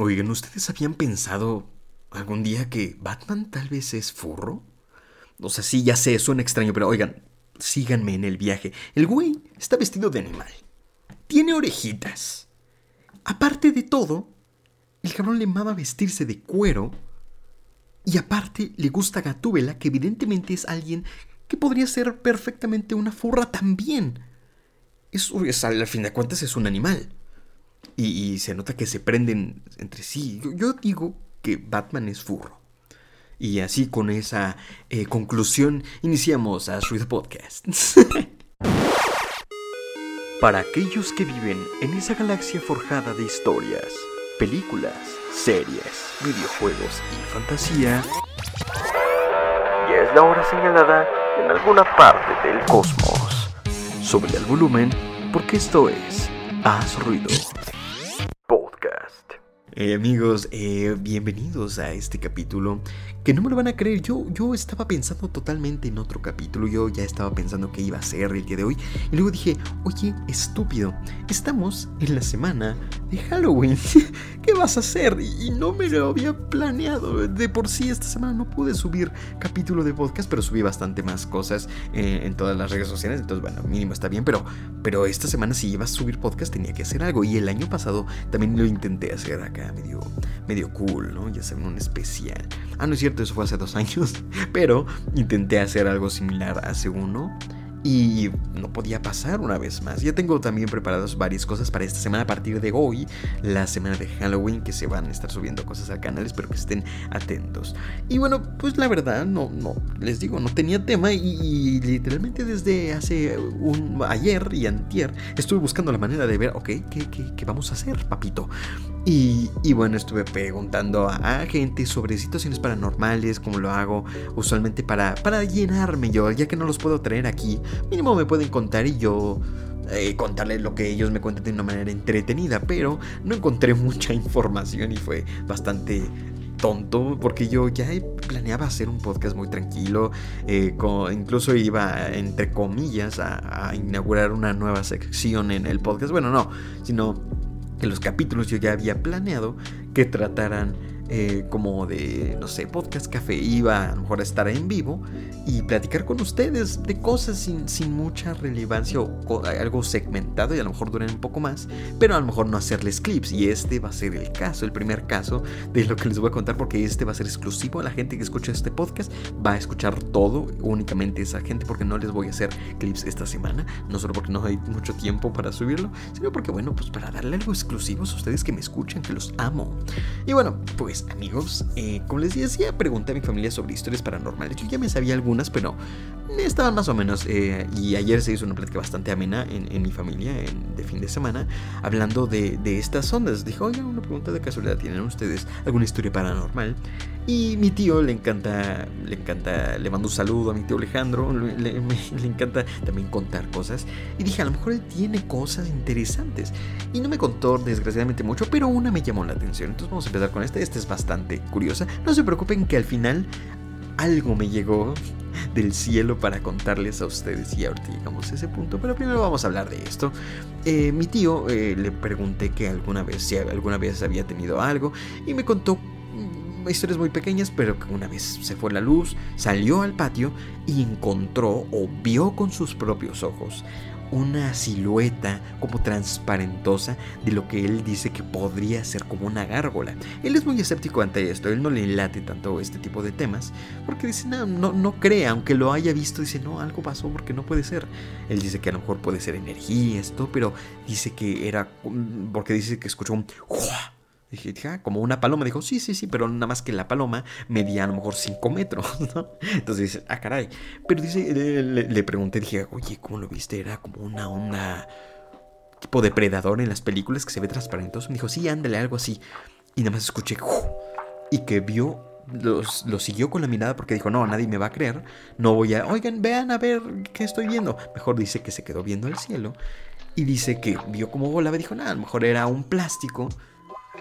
Oigan, ¿ustedes habían pensado algún día que Batman tal vez es furro? O sea, sí, ya sé, suena extraño, pero oigan, síganme en el viaje. El güey está vestido de animal. Tiene orejitas. Aparte de todo, el cabrón le mama vestirse de cuero. Y aparte le gusta Gatúbela, que evidentemente es alguien que podría ser perfectamente una furra también. Eso, es, al fin de cuentas es un animal. Y, se nota que se prenden entre sí. Yo, digo que Batman es furro. Y así con esa eh, conclusión iniciamos a Ruido Podcast. Para aquellos que viven en esa galaxia forjada de historias, películas, series, videojuegos y fantasía, ya es la hora señalada en alguna parte del cosmos. Sube el volumen porque esto es Haz Ruido. Eh, amigos, eh, bienvenidos a este capítulo que no me lo van a creer. Yo, yo estaba pensando totalmente en otro capítulo. Yo ya estaba pensando que iba a ser el día de hoy. Y luego dije, oye, estúpido, estamos en la semana de Halloween. ¿Qué vas a hacer? Y no me lo había planeado. De por sí, esta semana no pude subir capítulo de podcast, pero subí bastante más cosas eh, en todas las redes sociales. Entonces, bueno, mínimo está bien. Pero, pero esta semana, si ibas a subir podcast, tenía que hacer algo. Y el año pasado también lo intenté hacer acá medio, medio cool, ¿no? Ya saben, un especial. Ah, no es cierto, eso fue hace dos años, pero intenté hacer algo similar hace uno y no podía pasar una vez más. Ya tengo también preparadas varias cosas para esta semana a partir de hoy, la semana de Halloween, que se van a estar subiendo cosas al canal, espero que estén atentos. Y bueno, pues la verdad, no, no, les digo, no tenía tema y, literalmente desde hace un ayer y antier estuve buscando la manera de ver, ok, ¿qué, qué, vamos a hacer, papito? Y, y, bueno, estuve preguntando a, gente sobre situaciones paranormales, cómo lo hago usualmente para, para llenarme yo, ya que no los puedo traer aquí. Mínimo me pueden contar y yo eh, contarles lo que ellos me cuentan de una manera entretenida, pero no encontré mucha información y fue bastante tonto porque yo ya planeaba hacer un podcast muy tranquilo, eh, incluso iba entre comillas a, a inaugurar una nueva sección en el podcast, bueno no, sino que los capítulos yo ya había planeado que trataran eh, como de, no sé, podcast café, iba a lo mejor a estar en vivo y platicar con ustedes de cosas sin, sin mucha relevancia o algo segmentado y a lo mejor duren un poco más, pero a lo mejor no hacerles clips. Y este va a ser el caso, el primer caso de lo que les voy a contar, porque este va a ser exclusivo a la gente que escucha este podcast. Va a escuchar todo, únicamente esa gente, porque no les voy a hacer clips esta semana, no solo porque no hay mucho tiempo para subirlo, sino porque, bueno, pues para darle algo exclusivo a ustedes que me escuchan, que los amo. Y bueno, pues amigos, eh, como les decía, pregunté a mi familia sobre historias paranormales. Yo ya me sabía algunas, pero estaban más o menos. Eh, y ayer se hizo una plática bastante amena en, mi familia, de fin de semana, hablando de, estas ondas. Dijo, oiga, una pregunta de casualidad, ¿tienen ustedes alguna historia paranormal? Y mi tío le encanta, le encanta, le mando un saludo a mi tío Alejandro, le, encanta también contar cosas. Y dije, a lo mejor él tiene cosas interesantes. Y no me contó desgraciadamente mucho, pero una me llamó la atención. Entonces vamos a empezar con este. Este es bastante curiosa. No se preocupen que al final algo me llegó del cielo para contarles a ustedes y ahorita llegamos a ese punto, pero primero vamos a hablar de esto. Eh, mi tío eh, le pregunté que alguna vez, si alguna vez había tenido algo y me contó historias muy pequeñas, pero que una vez se fue la luz, salió al patio y encontró o vio con sus propios ojos una silueta como transparentosa de lo que él dice que podría ser como una gárgola. Él es muy escéptico ante esto, él no le late tanto este tipo de temas, porque dice, no, no, no cree, aunque lo haya visto, dice, no, algo pasó porque no puede ser. Él dice que a lo mejor puede ser energía, esto, pero dice que era, porque dice que escuchó un... Dije, ah, como una paloma. Dijo, sí, sí, sí, pero nada más que la paloma medía a lo mejor 5 metros, ¿no? Entonces dice, ah, caray. Pero dice, le, pregunté, dije, oye, ¿cómo lo viste? Era como una onda tipo depredador en las películas que se ve transparentoso. Me dijo, sí, ándale, algo así. Y nada más escuché, y que vio, lo siguió con la mirada porque dijo, no, nadie me va a creer. No voy a, oigan, vean a ver qué estoy viendo. Mejor dice que se quedó viendo el cielo. Y dice que vio como volaba. Dijo, nada, a lo mejor era un plástico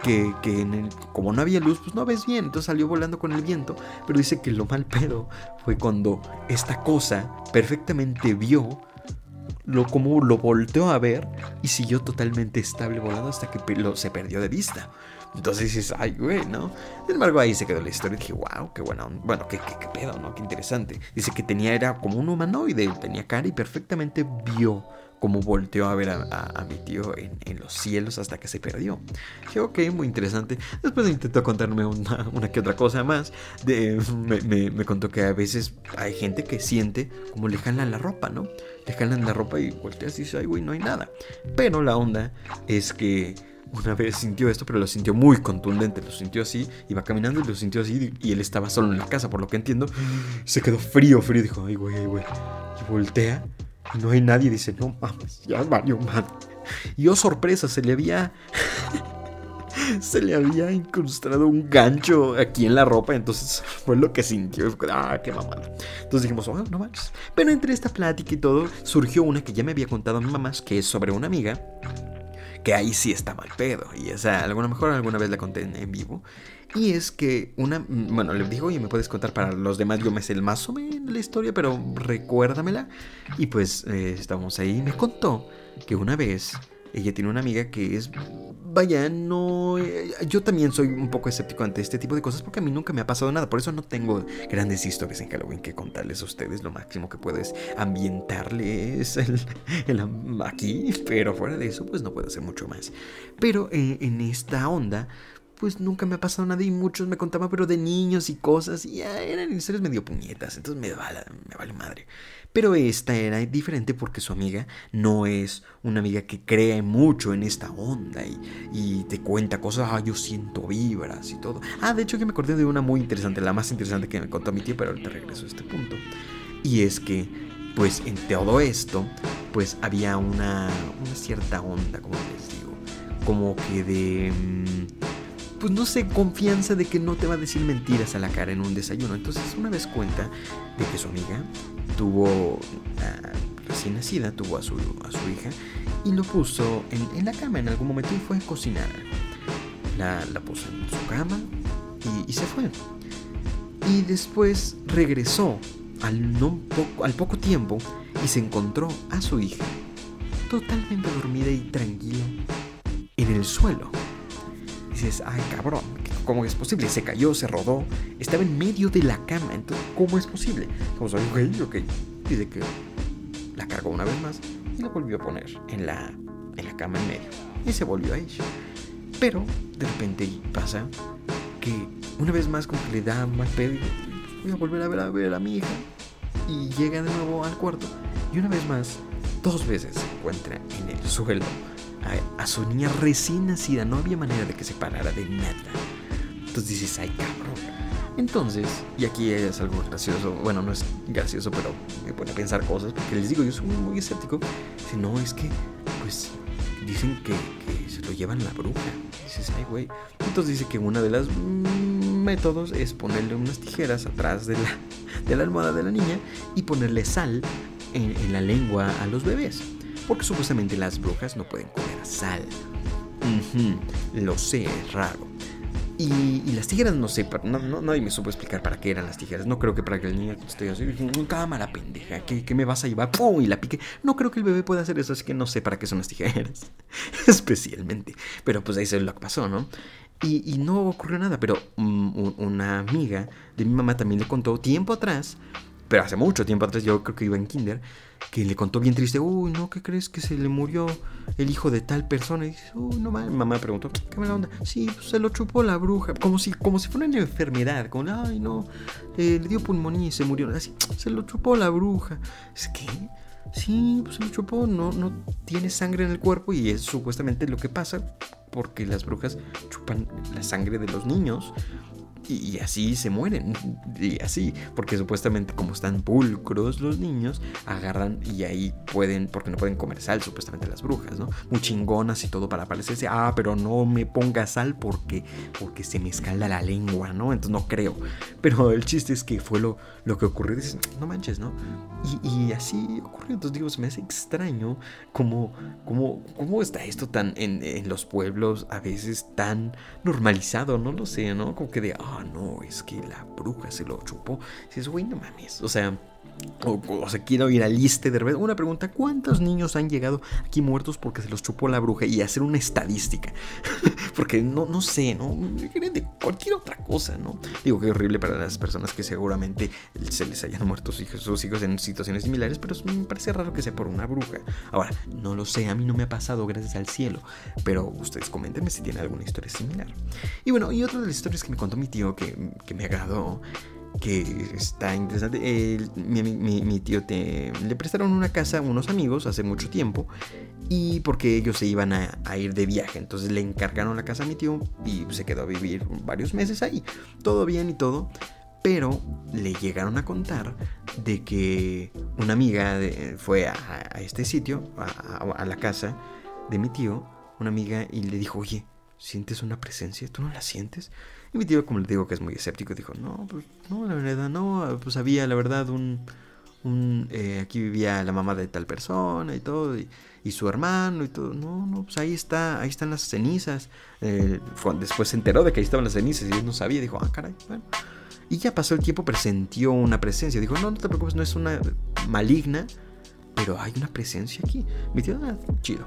que, en como no había luz, pues no ves bien, entonces salió volando con el viento, pero dice que lo mal pedo fue cuando esta cosa perfectamente vio lo como lo volteó a ver y siguió totalmente estable volando hasta que se perdió de vista. Entonces dices, ay, güey, ¿no? Sin embargo, ahí se quedó la historia y dije, wow, qué bueno, bueno, qué, qué, qué pedo, ¿no? Qué interesante. Dice que tenía, era como un humanoide, tenía cara y perfectamente vio cómo volteó a ver a, mi tío en, los cielos hasta que se perdió. Dije, ok, muy interesante. Después intentó contarme una, que otra cosa más. Me, contó que a veces hay gente que siente como le jalan la ropa, ¿no? Le jalan la ropa y volteas y dice, ay, güey, no hay nada. Pero la onda es que una vez sintió esto, pero lo sintió muy contundente, lo sintió así, iba caminando y lo sintió así, y él estaba solo en la casa, por lo que entiendo. Se quedó frío, frío, dijo, ay, güey, ay, güey. Y voltea no hay nadie. Dice, no mames, ya valió mal. Y oh, sorpresa, se le había. se le había incrustado un gancho aquí en la ropa. Entonces fue lo que sintió. Ah, qué mamada. Entonces dijimos, oh, no manches. Pero entre esta plática y todo, surgió una que ya me había contado mi mamá, que es sobre una amiga que ahí sí está mal pedo. Y esa, alguna mejor alguna vez la conté en, vivo. Y es que una, bueno, le dijo, oye, me puedes contar para los demás, yo me sé el más o menos la historia, pero recuérdamela. Y pues eh, estábamos ahí y me contó que una vez ella tiene una amiga que es vaya, no. Eh, yo también soy un poco escéptico ante este tipo de cosas porque a mí nunca me ha pasado nada. Por eso no tengo grandes historias en Halloween que contarles a ustedes. Lo máximo que puedo es ambientarles el, aquí, pero fuera de eso, pues no puedo hacer mucho más. Pero eh, en esta onda, pues nunca me ha pasado nada y muchos me contaban, pero de niños y cosas, y ya eran historias medio puñetas, entonces me vale, me vale madre. Pero esta era diferente porque su amiga no es una amiga que cree mucho en esta onda y, y te cuenta cosas, ah, yo siento vibras y todo. Ah, de hecho que me acordé de una muy interesante, la más interesante que me contó mi tío, pero ahorita regreso a este punto. Y es que, pues en todo esto, pues había una, una cierta onda, como les digo, como que de... Mm, pues no sé, confianza de que no te va a decir mentiras a la cara en un desayuno. Entonces una vez cuenta de que su amiga tuvo, ah, recién nacida, tuvo a su, a su hija y lo puso en, la cama en algún momento y fue a cocinar. La, puso en su cama y, se fue. Y después regresó al, no poco, al poco tiempo y se encontró a su hija totalmente dormida y tranquila en el suelo dices, ay cabrón, ¿cómo es posible? Se cayó, se rodó, estaba en medio de la cama, entonces, ¿cómo es posible? Como soy, ok, ok. Dice que la cargó una vez más y la volvió a poner en la, en la cama en medio. Y se volvió a ella. Pero de repente pasa que una vez más como que le da más pedo voy a volver a ver a ver a mi hija. Y llega de nuevo al cuarto. Y una vez más, dos veces se encuentra en el suelo a, su niña recién nacida. No había manera de que se parara de nada. Entonces dices, ay cabrón. Entonces, y aquí es algo gracioso, bueno, no es gracioso, pero me pone a pensar cosas, porque les digo, yo soy muy escéptico. Si no, es que, pues, dicen que, se lo llevan la bruja. dices, ay, güey. Entonces dice que una de las métodos es ponerle unas tijeras atrás de la, de la almohada de la niña y ponerle sal en la lengua a los bebés porque supuestamente las brujas no pueden comer sal. lo sé, es raro. Y, las tijeras no sé, no, no, nadie me supo explicar para qué eran las tijeras. No creo que para que el niño esté así, cámara pendeja, ¿qué, me vas a llevar? ¡Pum! Y la pique. No creo que el bebé pueda hacer eso, así que no sé para qué son las tijeras. Especialmente. Pero pues ahí se lo que pasó, ¿no? Y, y no ocurrió nada, pero una amiga de mi mamá también le contó tiempo atrás pero hace mucho tiempo atrás, yo creo que iba en kinder, que le contó bien triste, uy, no, ¿qué crees que se le murió el hijo de tal persona? Y dice, uy, no mames, mamá preguntó, ¿qué mala onda? Sí, pues se lo chupó la bruja, como si, como si fuera una enfermedad, como, ay, no, eh, le dio pulmonía y se murió, así, se lo chupó la bruja. Es que, sí, pues se lo chupó, no, no tiene sangre en el cuerpo y es supuestamente lo que pasa porque las brujas chupan la sangre de los niños y, así se mueren. Y así, porque supuestamente como están pulcros los niños, agarran y ahí pueden, porque no pueden comer sal, supuestamente las brujas, ¿no? Muy chingonas y todo para parecerse, ah, pero no me ponga sal porque, porque se me escalda la lengua, ¿no? Entonces no creo. Pero el chiste es que fue lo, lo que ocurrió. Dices, no manches, ¿no? Y, así ocurrió. Entonces digo, se me hace extraño cómo, cómo, cómo está esto tan en, en los pueblos a veces tan normalizado, no lo sé, ¿no? Como que de, ah, no, es que la bruja se lo chupó. Dices, güey, no mames. O sea, o, sea, quiero ir al liste de repente. Una pregunta: ¿cuántos niños han llegado aquí muertos porque se los chupó la bruja? Y hacer una estadística. porque no, no sé, ¿no? De cualquier otra cosa, ¿no? Digo que horrible para las personas que seguramente se les hayan muerto sus hijos, sus hijos en situaciones similares, pero me parece raro que sea por una bruja. Ahora, no lo sé, a mí no me ha pasado, gracias al cielo, pero ustedes coméntenme si tienen alguna historia similar. Y bueno, y otra de las historias que me contó mi tío que, que me agradó que está interesante. mi, tío te, le prestaron una casa a unos amigos hace mucho tiempo y porque ellos se iban a, ir de viaje. Entonces le encargaron la casa a mi tío y se quedó a vivir varios meses ahí. Todo bien y todo. Pero le llegaron a contar de que una amiga fue a, este sitio, a la casa de mi tío, una amiga, y le dijo, oye, ¿sientes una presencia? ¿Tú no la sientes? Y mi tío, como le digo que es muy escéptico, dijo, no, pues no, la verdad, no, pues había la verdad un... un eh, aquí vivía la mamá de tal persona y todo, y, su hermano y todo. No, no, pues ahí está, ahí están las cenizas. Eh, después se enteró de que ahí estaban las cenizas y él no sabía, dijo, ah, caray, bueno. Y ya pasó el tiempo, presentió una presencia. Dijo, no, no te preocupes, no es una maligna, pero hay una presencia aquí. Mi tío, ah, chido.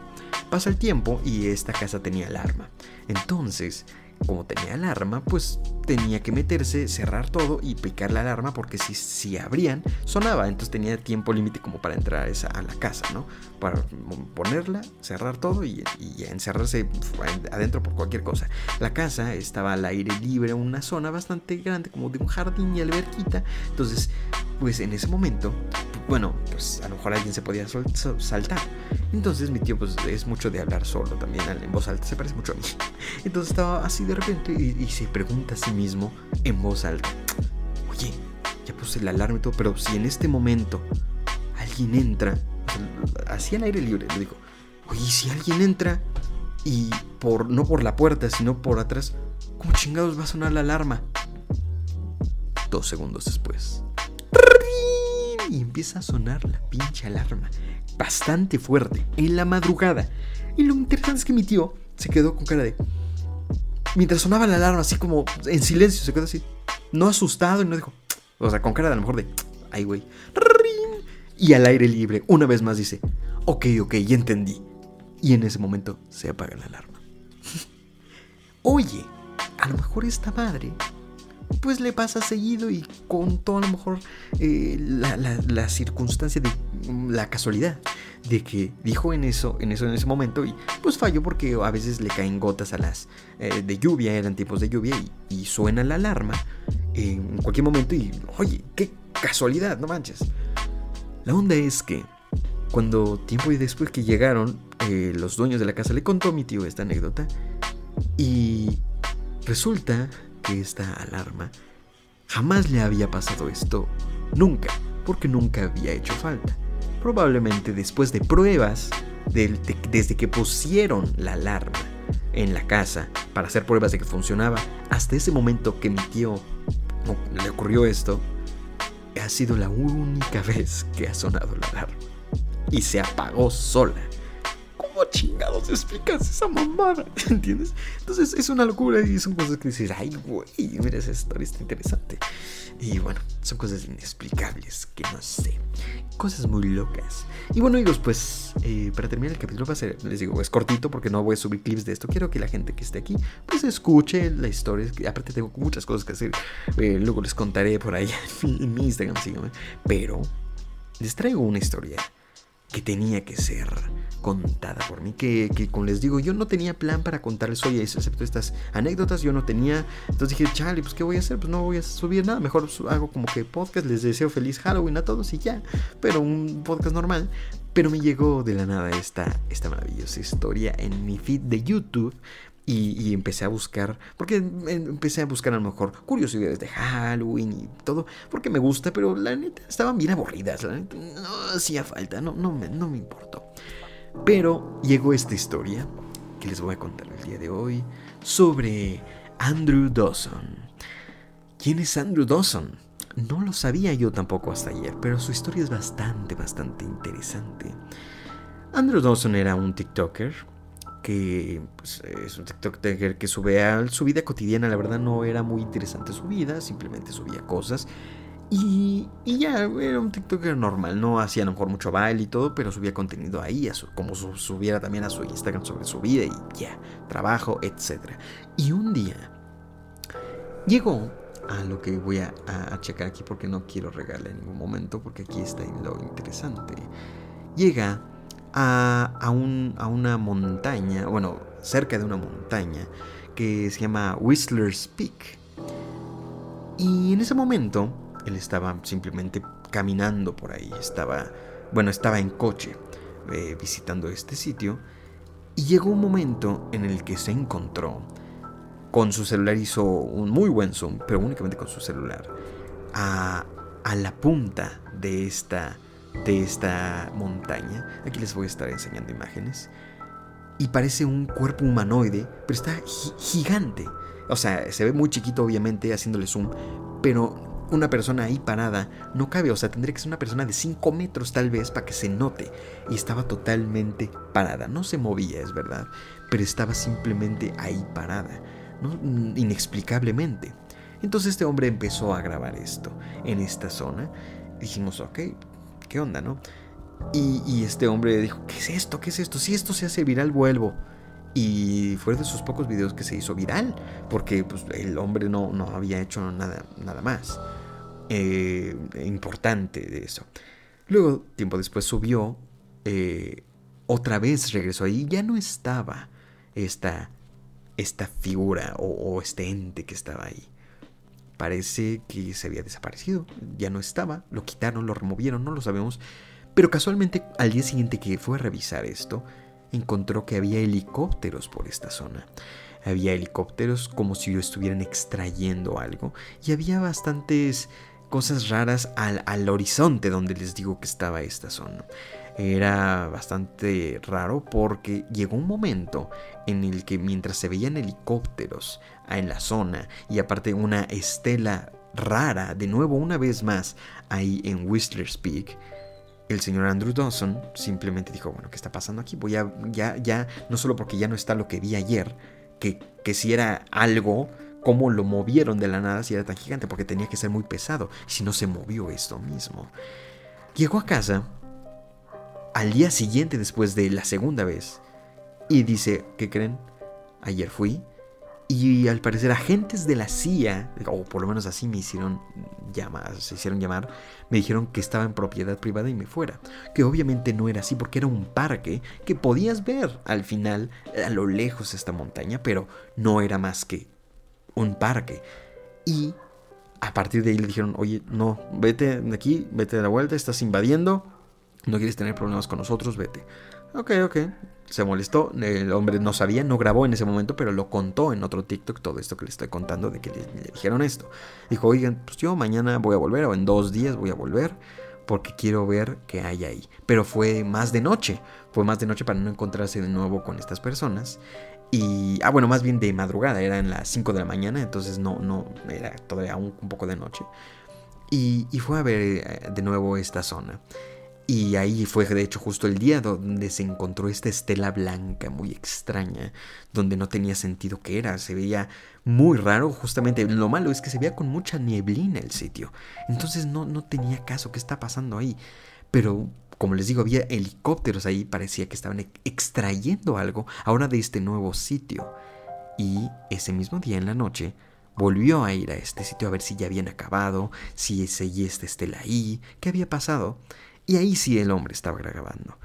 Pasa el tiempo y esta casa tenía alarma. Entonces, como tenía alarma, pues tenía que meterse, cerrar todo y picar la alarma porque si, si abrían, sonaba. Entonces tenía tiempo límite como para entrar a, la casa, ¿no? Para ponerla, cerrar todo y, y, encerrarse adentro por cualquier cosa. La casa estaba al aire libre, una zona bastante grande, como de un jardín y alberquita. Entonces, pues en ese momento, bueno, pues a lo mejor alguien se podía saltar. Entonces mi tío pues es mucho de hablar solo también en voz alta, se parece mucho a mí. Entonces estaba así de repente y, se pregunta a sí mismo en voz alta, oye, ya puse la alarma y todo, pero si en este momento alguien entra, así al aire libre, le digo, oye, si alguien entra y por no por la puerta, sino por atrás, ¿cómo chingados va a sonar la alarma? Dos segundos después. Y empieza a sonar la pinche alarma. Bastante fuerte. En la madrugada. Y lo interesante es que mi tío se quedó con cara de... Mientras sonaba la alarma, así como en silencio, se quedó así. No asustado y no dijo... O sea, con cara de a lo mejor de... Ay, güey. Y al aire libre, una vez más dice... Ok, ok, ya entendí. Y en ese momento se apaga la alarma. Oye, a lo mejor esta madre pues le pasa seguido y con todo a lo mejor eh, la, circunstancia de mm, la casualidad de que dijo en eso, en eso en ese momento y pues falló porque a veces le caen gotas a las eh, de lluvia, eran tiempos de lluvia y, suena la alarma en cualquier momento y oye, qué casualidad, no manches. La onda es que cuando tiempo y después que llegaron eh, los dueños de la casa le contó a mi tío esta anécdota y resulta esta alarma jamás le había pasado esto, nunca, porque nunca había hecho falta. Probablemente después de pruebas, desde que pusieron la alarma en la casa para hacer pruebas de que funcionaba, hasta ese momento que mi tío le ocurrió esto, ha sido la única vez que ha sonado la alarma. Y se apagó sola chingados explicas esa mamada? ¿Entiendes? Entonces es una locura y son cosas que dices, ay, güey, mira esa historia está interesante. Y bueno, son cosas inexplicables que no sé. Cosas muy locas. Y bueno, amigos, pues eh, para terminar el capítulo va a ser, les digo, es cortito porque no voy a subir clips de esto. Quiero que la gente que esté aquí, pues escuche la historia. Aparte tengo muchas cosas que hacer. Eh, luego les contaré por ahí en mi, Instagram, síganme. Pero les traigo una historia que tenía que ser contada por mí. Que, como les digo, yo no tenía plan para contarles hoy, excepto estas anécdotas, yo no tenía. Entonces dije, chale, pues ¿qué voy a hacer? Pues no voy a subir nada. Mejor hago como que podcast, les deseo feliz Halloween a todos y ya. Pero un podcast normal. Pero me llegó de la nada esta, esta maravillosa historia en mi feed de YouTube. Y, empecé a buscar, porque empecé a buscar a lo mejor curiosidades de Halloween y todo, porque me gusta, pero la neta estaban bien aburridas, la neta no hacía falta, no, no, me, no me importó. Pero llegó esta historia que les voy a contar el día de hoy sobre Andrew Dawson. ¿Quién es Andrew Dawson? No lo sabía yo tampoco hasta ayer, pero su historia es bastante, bastante interesante. Andrew Dawson era un TikToker que pues, es un TikToker que sube a su vida cotidiana, la verdad no era muy interesante su vida, simplemente subía cosas Y, y, ya, era un TikToker normal, no hacía a lo mejor mucho baile y todo, pero subía contenido ahí, a su, como subiera también a su Instagram sobre su vida y ya, trabajo, etc. Y un día llegó a lo que voy a, a, checar aquí porque no quiero regalar en ningún momento, porque aquí está lo interesante. Llega a, a, un, a una montaña, bueno, cerca de una montaña que se llama Whistler's Peak. Y en ese momento él estaba simplemente caminando por ahí, estaba, bueno, estaba en coche eh, visitando este sitio y llegó un momento en el que se encontró con su celular, hizo un muy buen zoom, pero únicamente con su celular, a, a la punta de esta, de esta montaña. Aquí les voy a estar enseñando imágenes. Y parece un cuerpo humanoide, pero está gigante. O sea, se ve muy chiquito obviamente haciéndole zoom, pero una persona ahí parada no cabe, o sea, tendría que ser una persona de 5 metros tal vez para que se note. Y estaba totalmente parada, no se movía, es verdad, pero estaba simplemente ahí parada, ¿no? inexplicablemente. Entonces este hombre empezó a grabar esto en esta zona. Dijimos, ok, ¿qué onda, no? Y, este hombre dijo, ¿qué es esto? ¿Qué es esto? Si esto se hace viral, vuelvo. Y fue de sus pocos videos que se hizo viral, porque pues, el hombre no, no había hecho nada, nada más. Eh, importante de eso. Luego, tiempo después subió, eh, otra vez regresó y ya no estaba esta, esta figura o este ente que estaba ahí. Parece que se había desaparecido, ya no estaba, lo quitaron, lo removieron, no lo sabemos. Pero casualmente al día siguiente que fue a revisar esto, encontró que había helicópteros por esta zona. Había helicópteros como si estuvieran extrayendo algo y había bastantes cosas raras al, al horizonte donde les digo que estaba esta zona. Era bastante raro porque llegó un momento en el que mientras se veían helicópteros en la zona y aparte una estela rara, de nuevo una vez más, ahí en Whistler's Peak, el señor Andrew Dawson simplemente dijo, bueno, ¿qué está pasando aquí? Voy a, ya, ya, no solo porque ya no está lo que vi ayer, que, que si era algo cómo lo movieron de la nada si era tan gigante, porque tenía que ser muy pesado, si no se movió esto mismo. Llegó a casa al día siguiente después de la segunda vez y dice, ¿qué creen? Ayer fui y al parecer agentes de la CIA, o por lo menos así me hicieron llamar, se hicieron llamar, me dijeron que estaba en propiedad privada y me fuera. Que obviamente no era así porque era un parque que podías ver al final a lo lejos esta montaña, pero no era más que un parque. Y a partir de ahí le dijeron, oye, no, vete de aquí, vete de la vuelta, estás invadiendo, no quieres tener problemas con nosotros, vete. Ok, ok. Se molestó, el hombre no sabía, no grabó en ese momento, pero lo contó en otro TikTok todo esto que le estoy contando de que le, dijeron esto. Dijo, oigan, pues yo mañana voy a volver o en dos días voy a volver porque quiero ver qué hay ahí. Pero fue más de noche, fue más de noche para no encontrarse de nuevo con estas personas. Y, ah, bueno, más bien de madrugada, era en las 5 de la mañana, entonces no, no, era todavía un, un poco de noche. Y, y, fue a ver eh, de nuevo esta zona. Y ahí fue de hecho justo el día donde se encontró esta estela blanca muy extraña, donde no tenía sentido que era, se veía muy raro, justamente. Lo malo es que se veía con mucha nieblina el sitio, entonces no, no tenía caso. Qué está pasando ahí, pero como les digo, había helicópteros ahí, parecía que estaban extrayendo algo ahora de este nuevo sitio. Y ese mismo día en la noche volvió a ir a este sitio a ver si ya habían acabado, si seguía esta estela ahí, qué había pasado. Y ahí sí el hombre estaba grabando.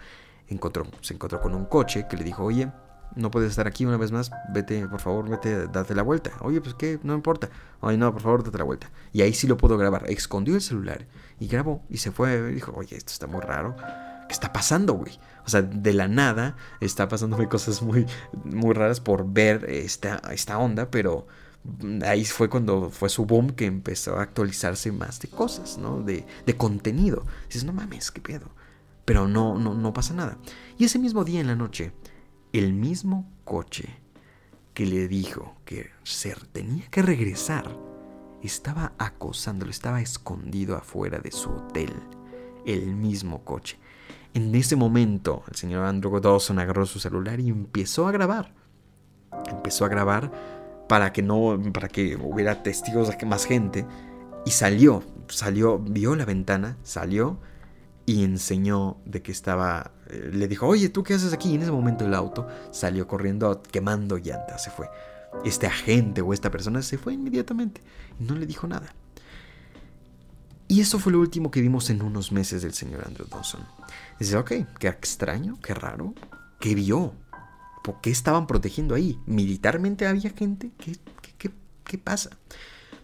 Encontró, se encontró con un coche que le dijo, oye, no puedes estar aquí una vez más, vete, por favor, vete, date la vuelta. Oye, pues qué, no importa. Oye, no, por favor, date la vuelta. Y ahí sí lo puedo grabar. Escondió el celular y grabó y se fue. Y dijo, oye, esto está muy raro. ¿Qué está pasando, güey? O sea, de la nada está pasándome cosas muy, muy raras por ver esta, esta onda, pero ahí fue cuando fue su boom que empezó a actualizarse más de cosas, ¿no? De, de contenido. Dices, no mames, qué pedo. Pero no, no, no pasa nada. Y ese mismo día en la noche, el mismo coche que le dijo que Ser tenía que regresar estaba acosándolo, estaba escondido afuera de su hotel. El mismo coche. En ese momento, el señor Andrew Dawson agarró su celular y empezó a grabar. Empezó a grabar para que no, para que hubiera testigos más gente. Y salió, salió, vio la ventana, salió y enseñó de que estaba, le dijo, oye, ¿tú qué haces aquí? Y en ese momento el auto salió corriendo quemando llantas, se fue. Este agente o esta persona se fue inmediatamente y no le dijo nada. Y eso fue lo último que vimos en unos meses del señor Andrew Dawson. Dice, ok, qué extraño, qué raro, ¿qué vio? ¿Por qué estaban protegiendo ahí? ¿Militarmente había gente? ¿Qué, qué, qué pasa?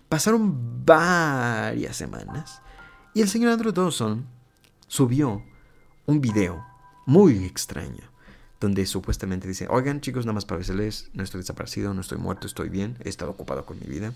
Pasaron varias semanas y el señor Andrew Dawson subió un video muy extraño donde supuestamente dice, oigan chicos, nada más para avisarles, no estoy desaparecido, no estoy muerto, estoy bien, he estado ocupado con mi vida.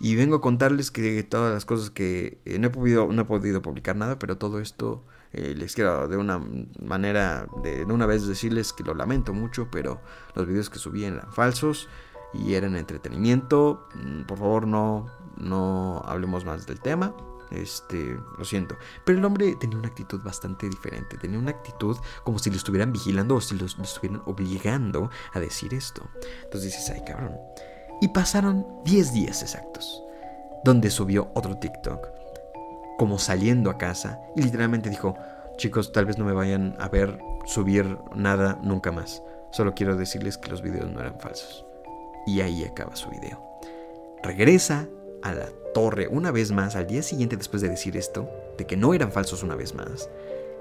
Y vengo a contarles que todas las cosas que eh, no, he podido, no he podido publicar nada, pero todo esto eh, les quiero de una manera, de, de, una vez decirles que lo lamento mucho, pero los videos que subí eran falsos y eran entretenimiento. Mm, por favor, no, no hablemos más del tema. Este, lo siento. Pero el hombre tenía una actitud bastante diferente. Tenía una actitud como si lo estuvieran vigilando o si lo, estuvieran obligando a decir esto. Entonces dices, ay cabrón. Y pasaron 10 días exactos. Donde subió otro TikTok. Como saliendo a casa. Y literalmente dijo, chicos, tal vez no me vayan a ver subir nada nunca más. Solo quiero decirles que los videos no eran falsos. Y ahí acaba su video. Regresa a la torre una vez más al día siguiente después de decir esto, de que no eran falsos una vez más,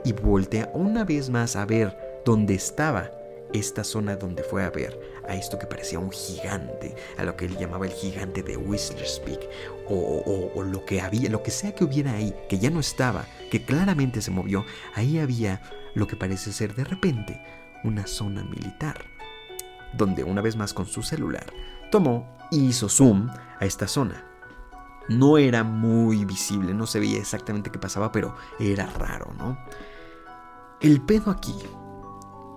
y voltea una vez más a ver dónde estaba esta zona donde fue a ver a esto que parecía un gigante, a lo que él llamaba el gigante de Whistler's Peak, o, o, lo que había, lo que sea que hubiera ahí, que ya no estaba, que claramente se movió, ahí había lo que parece ser de repente una zona militar, donde una vez más con su celular tomó y hizo zoom a esta zona no era muy visible, no se veía exactamente qué pasaba, pero era raro, ¿no? El pedo aquí,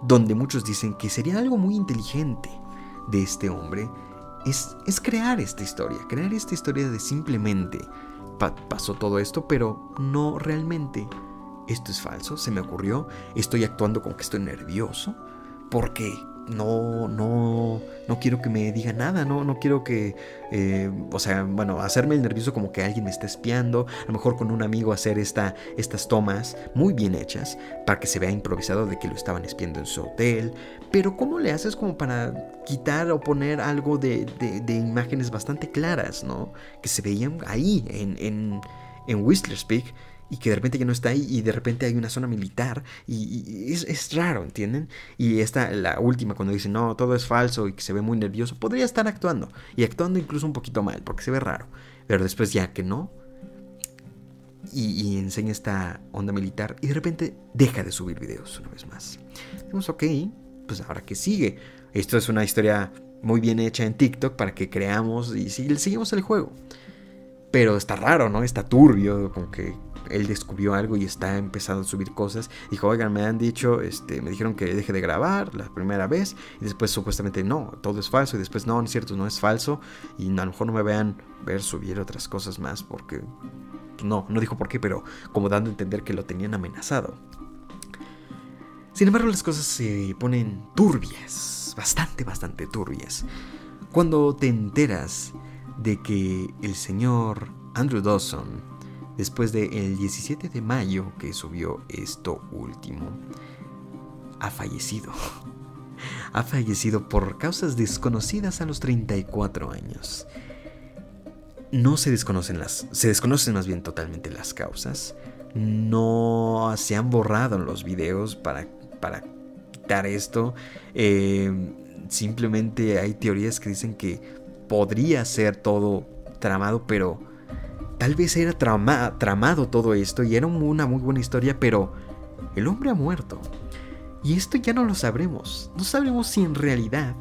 donde muchos dicen que sería algo muy inteligente de este hombre, es, es crear esta historia, crear esta historia de simplemente pasó todo esto, pero no realmente. Esto es falso, se me ocurrió, estoy actuando como que estoy nervioso, porque no, no, no quiero que me diga nada, no, no quiero que, eh, o sea, bueno, hacerme el nervioso como que alguien me está espiando, a lo mejor con un amigo hacer esta, estas tomas muy bien hechas para que se vea improvisado de que lo estaban espiando en su hotel, pero ¿cómo le haces como para quitar o poner algo de, de, imágenes bastante claras, ¿no? Que se veían ahí en, en, en Whistler's Peak y que de repente ya no está ahí y de repente hay una zona militar y, es, raro, ¿entienden? Y esta, la última, cuando dice, no, todo es falso y que se ve muy nervioso, podría estar actuando y actuando incluso un poquito mal porque se ve raro, pero después ya que no y, enseña esta onda militar y de repente deja de subir videos una vez más. Decimos, ok, pues ahora que sigue. Esto es una historia muy bien hecha en TikTok para que creamos y seguimos el juego. Pero está raro, ¿no? Está turbio, como que él descubrió algo y está empezando a subir cosas. Dijo, oigan, me han dicho, este, me dijeron que deje de grabar la primera vez y después supuestamente no, todo es falso y después no, no es cierto, no es falso y a lo mejor no me vean ver subir otras cosas más porque no, no dijo por qué, pero como dando a entender que lo tenían amenazado. Sin embargo, las cosas se ponen turbias, bastante, bastante turbias, cuando te enteras de que el señor Andrew Dawson después del el 17 de mayo que subió esto último, ha fallecido. ha fallecido por causas desconocidas a los 34 años. No se desconocen las, se desconocen más bien totalmente las causas. No se han borrado los videos para, para quitar esto. Eh, simplemente hay teorías que dicen que podría ser todo tramado, pero Tal vez era tramado todo esto y era una muy buena historia, pero el hombre ha muerto. Y esto ya no lo sabremos. No sabremos si en realidad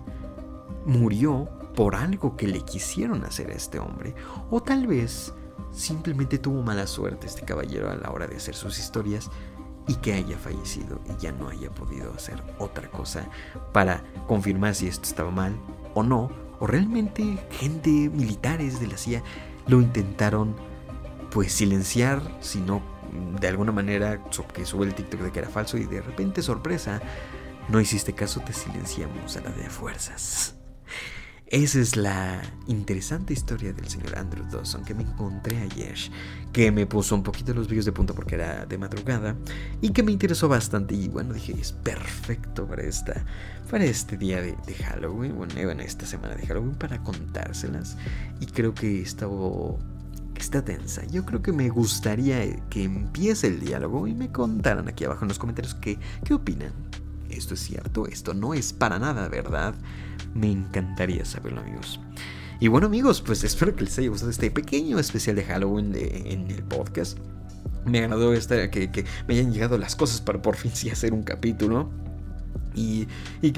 murió por algo que le quisieron hacer a este hombre. O tal vez simplemente tuvo mala suerte este caballero a la hora de hacer sus historias y que haya fallecido y ya no haya podido hacer otra cosa para confirmar si esto estaba mal o no. O realmente gente, militares de la CIA lo intentaron pues silenciar, sino de alguna manera que sube el TikTok de que era falso y de repente sorpresa, no hiciste caso, te silenciamos a la de fuerzas. Esa es la interesante historia del señor Andrew Dawson que me encontré ayer, que me puso un poquito los vídeos de punta porque era de madrugada y que me interesó bastante y bueno, dije, es perfecto para, esta, para este día de, Halloween, bueno, en esta semana de Halloween para contárselas y creo que está, está tensa. Yo creo que me gustaría que empiece el diálogo y me contaran aquí abajo en los comentarios qué, qué opinan. Esto es cierto, esto no es para nada verdad. Me encantaría saberlo, amigos. Y bueno, amigos, pues espero que les haya gustado este pequeño especial de Halloween en el podcast. Me agradó esta, que, que, me hayan llegado las cosas para por fin sí hacer un capítulo. Y,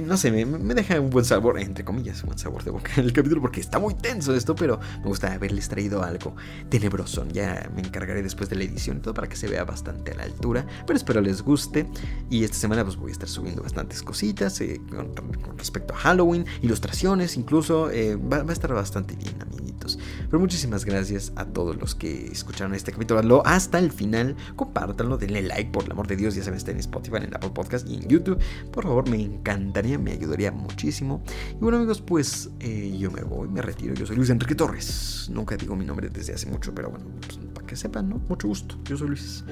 no sé, me, deja un buen sabor, entre comillas, un buen sabor de boca en el capítulo porque está muy tenso esto, pero me gusta haberles traído algo tenebroso. Ya me encargaré después de la edición y todo para que se vea bastante a la altura, pero espero les guste. Y esta semana pues voy a estar subiendo bastantes cositas eh, con, respecto a Halloween, ilustraciones incluso. Eh, va, a estar bastante bien, amiguitos. Pero muchísimas gracias a todos los que escucharon este capítulo hasta el final. Compártanlo, denle like, por el amor de Dios, ya saben, está en Spotify, en Apple Podcast y en YouTube. Por favor, me encantaría, me ayudaría muchísimo. Y bueno amigos, pues eh, yo me voy, me retiro. Yo soy Luis Enrique Torres. Nunca digo mi nombre desde hace mucho, pero bueno, pues, para que sepan, ¿no? Mucho gusto. Yo soy Luis.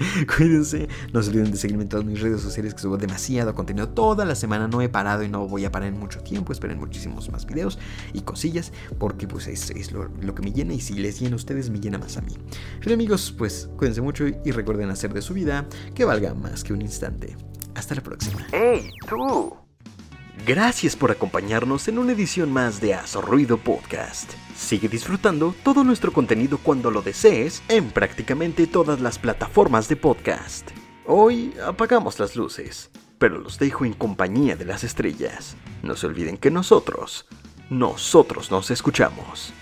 Cuídense, no se olviden de seguirme en todas mis redes sociales que subo demasiado contenido toda la semana. No he parado y no voy a parar en mucho tiempo. Esperen muchísimos más videos y cosillas porque pues es, lo, que me llena y si les llena a ustedes me llena más a mí. Pero amigos, pues cuídense mucho y recuerden hacer de su vida que valga más que un instante. Hasta la próxima. ¡Hey, tú! Gracias por acompañarnos en una edición más de Azo Ruido Podcast. Sigue disfrutando todo nuestro contenido cuando lo desees en prácticamente todas las plataformas de podcast. Hoy apagamos las luces, pero los dejo en compañía de las estrellas. No se olviden que nosotros, nosotros nos escuchamos.